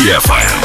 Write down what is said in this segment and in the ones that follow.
DFM.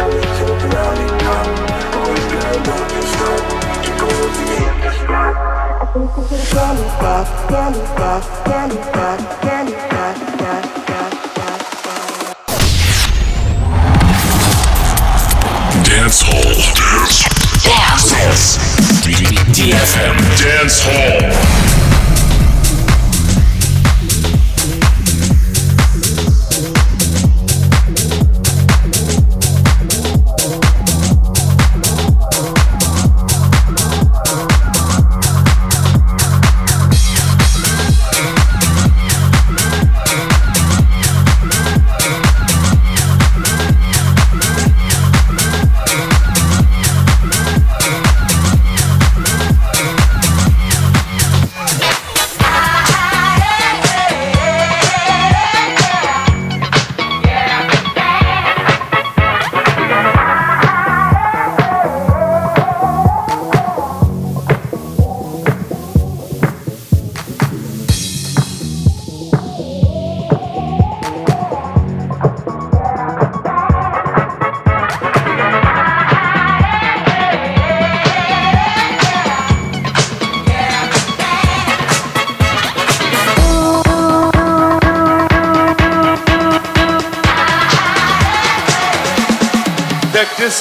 Dance Hall. Dance. Dance. DFM Dance Hall.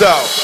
So.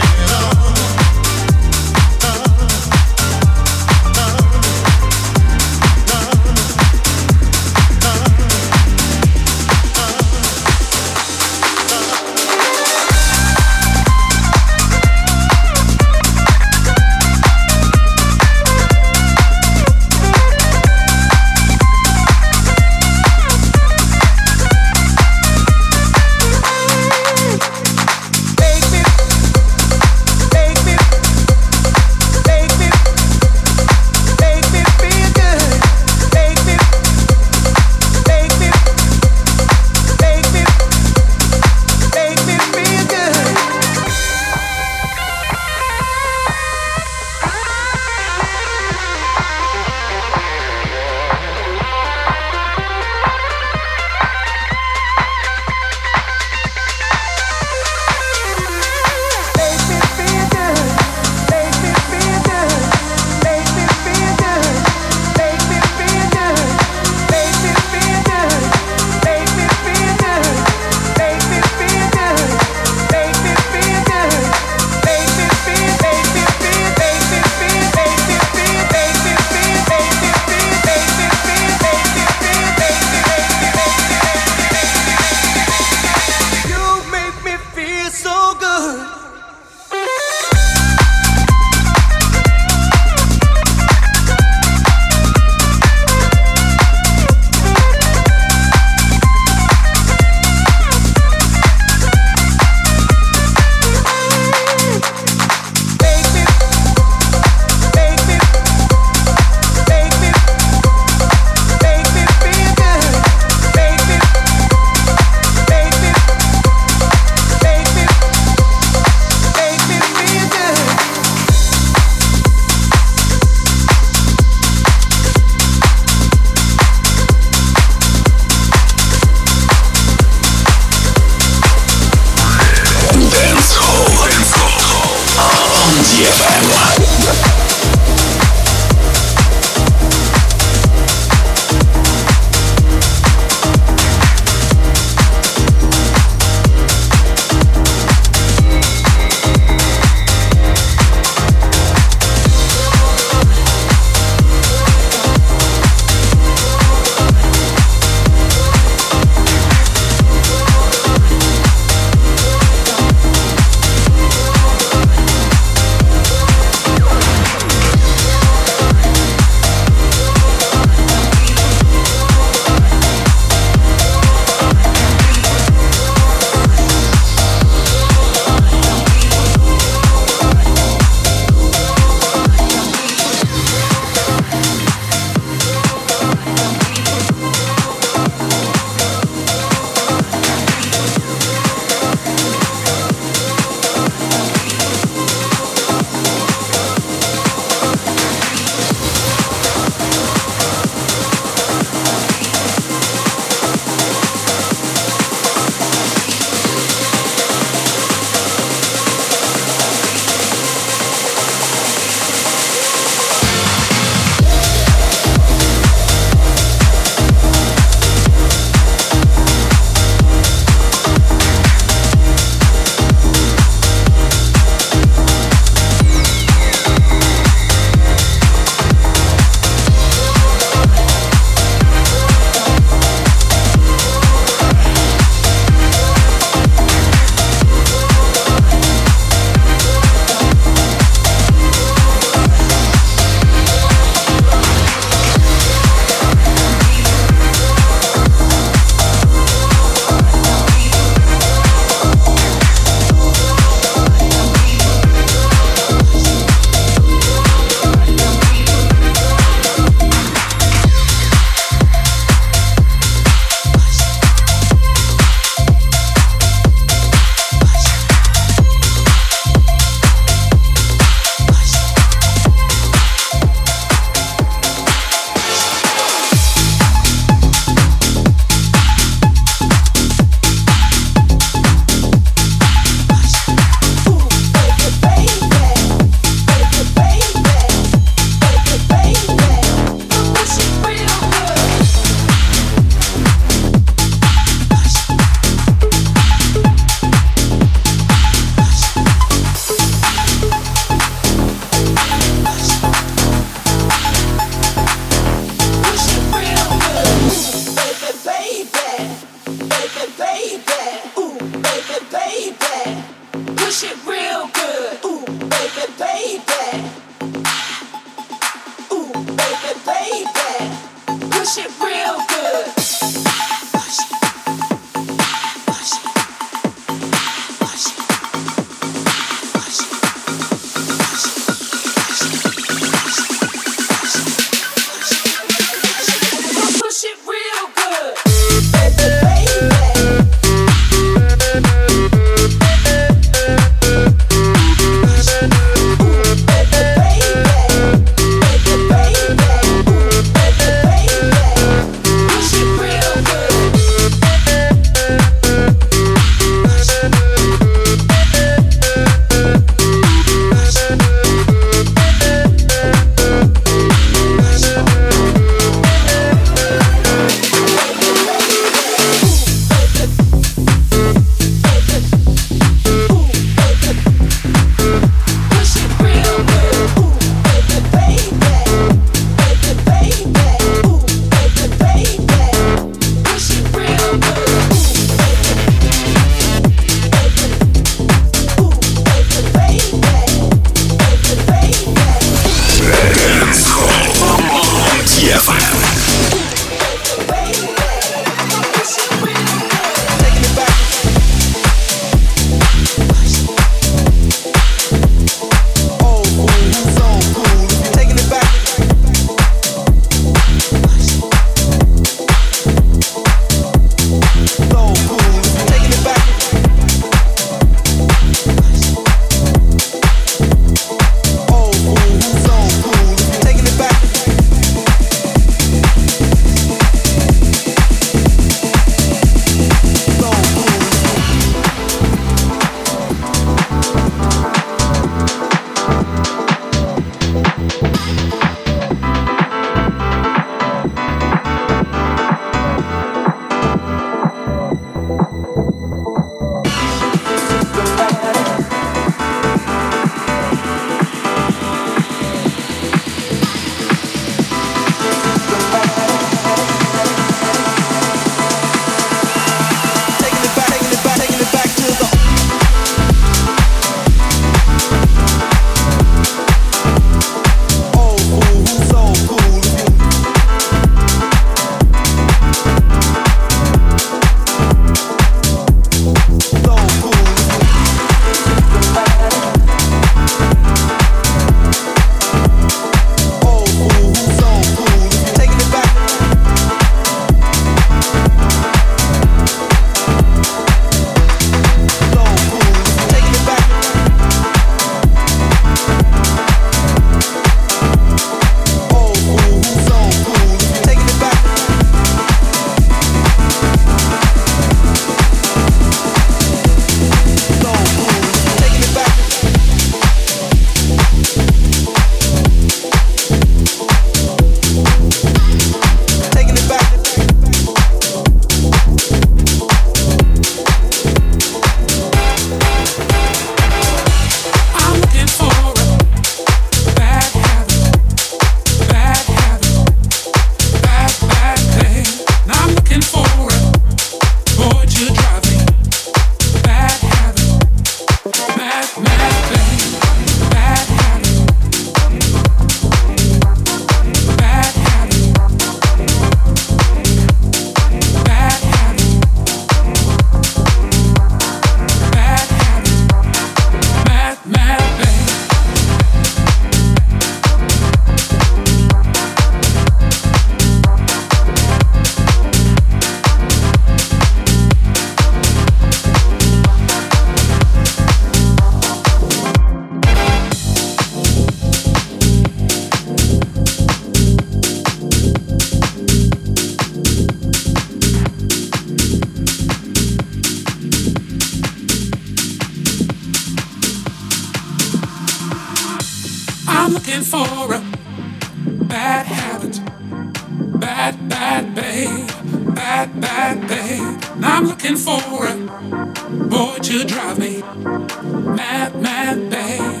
mad babe,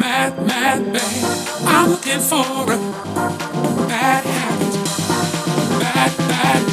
mad, mad babe. I'm looking for a bad habit, bad, bad.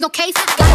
no case.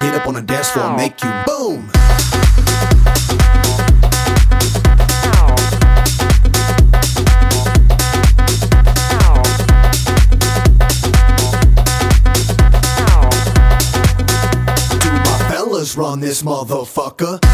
Get up on the dance floor, make you boom. Run this motherfucker?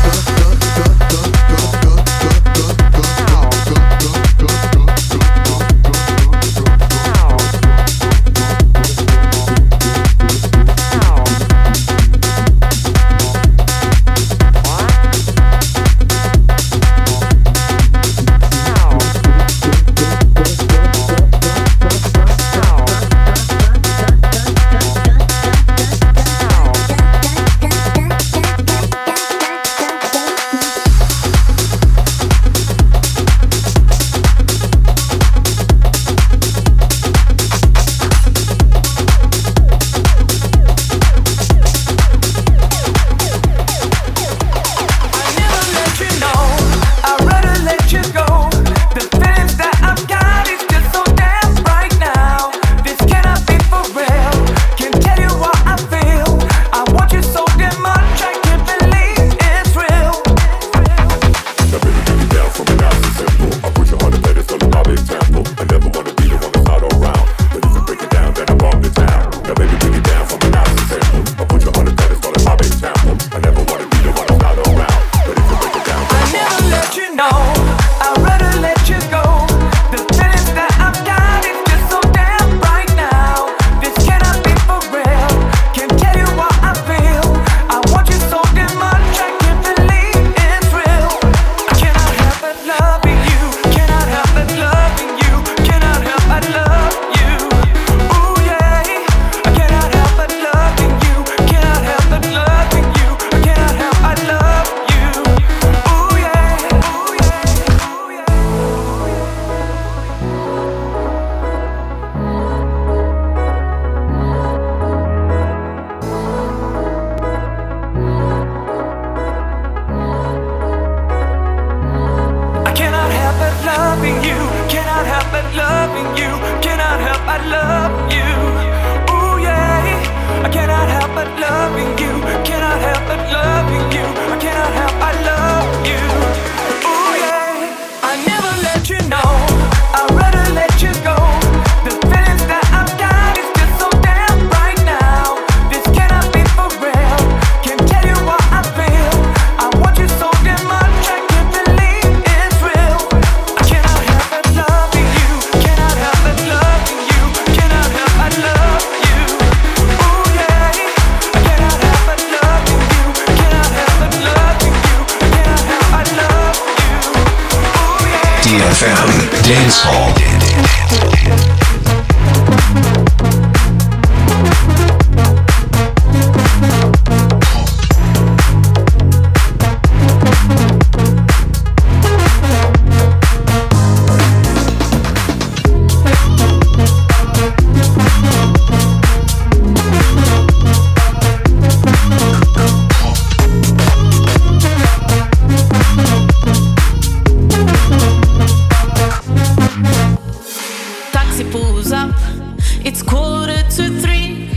It's quarter to three.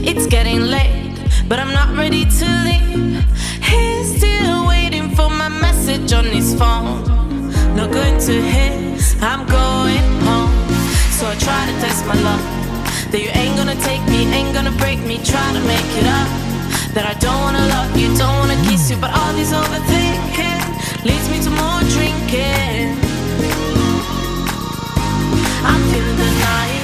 It's getting late, but I'm not ready to leave. He's still waiting for my message on his phone. Not going to his, I'm going home. So I try to test my luck. That you ain't gonna take me, ain't gonna break me. Try to make it up. That I don't wanna love you, don't wanna kiss you, but all this overthinking leads me to more drinking. I'm feeling the night.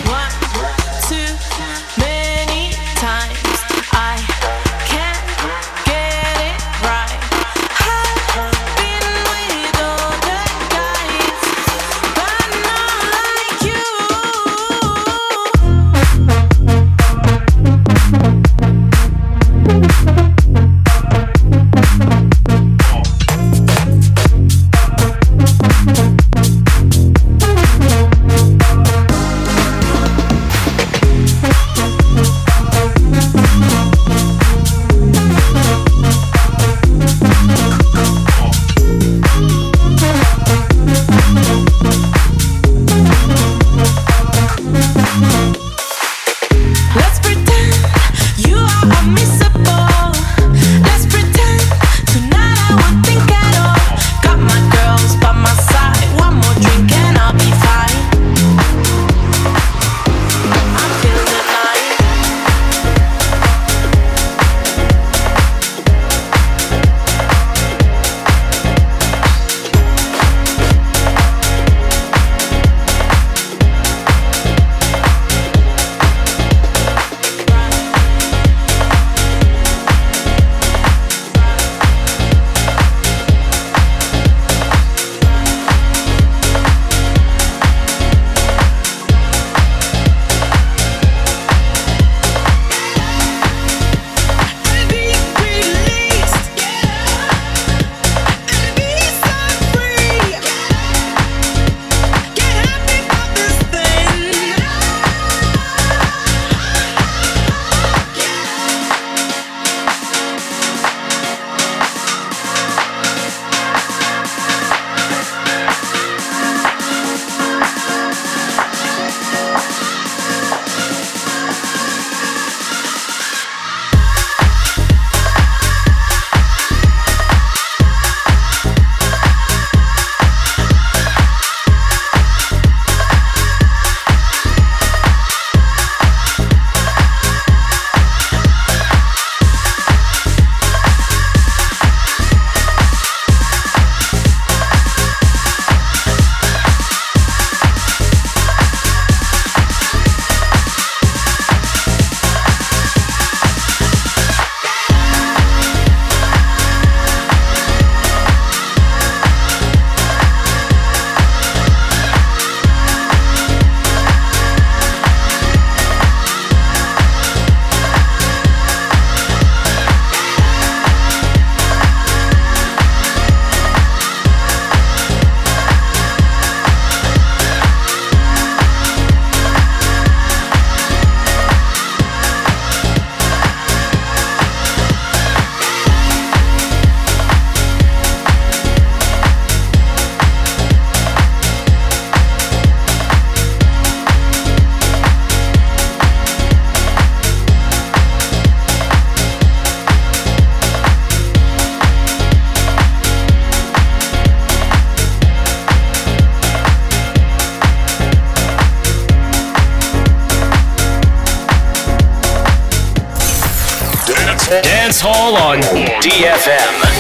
On DFM.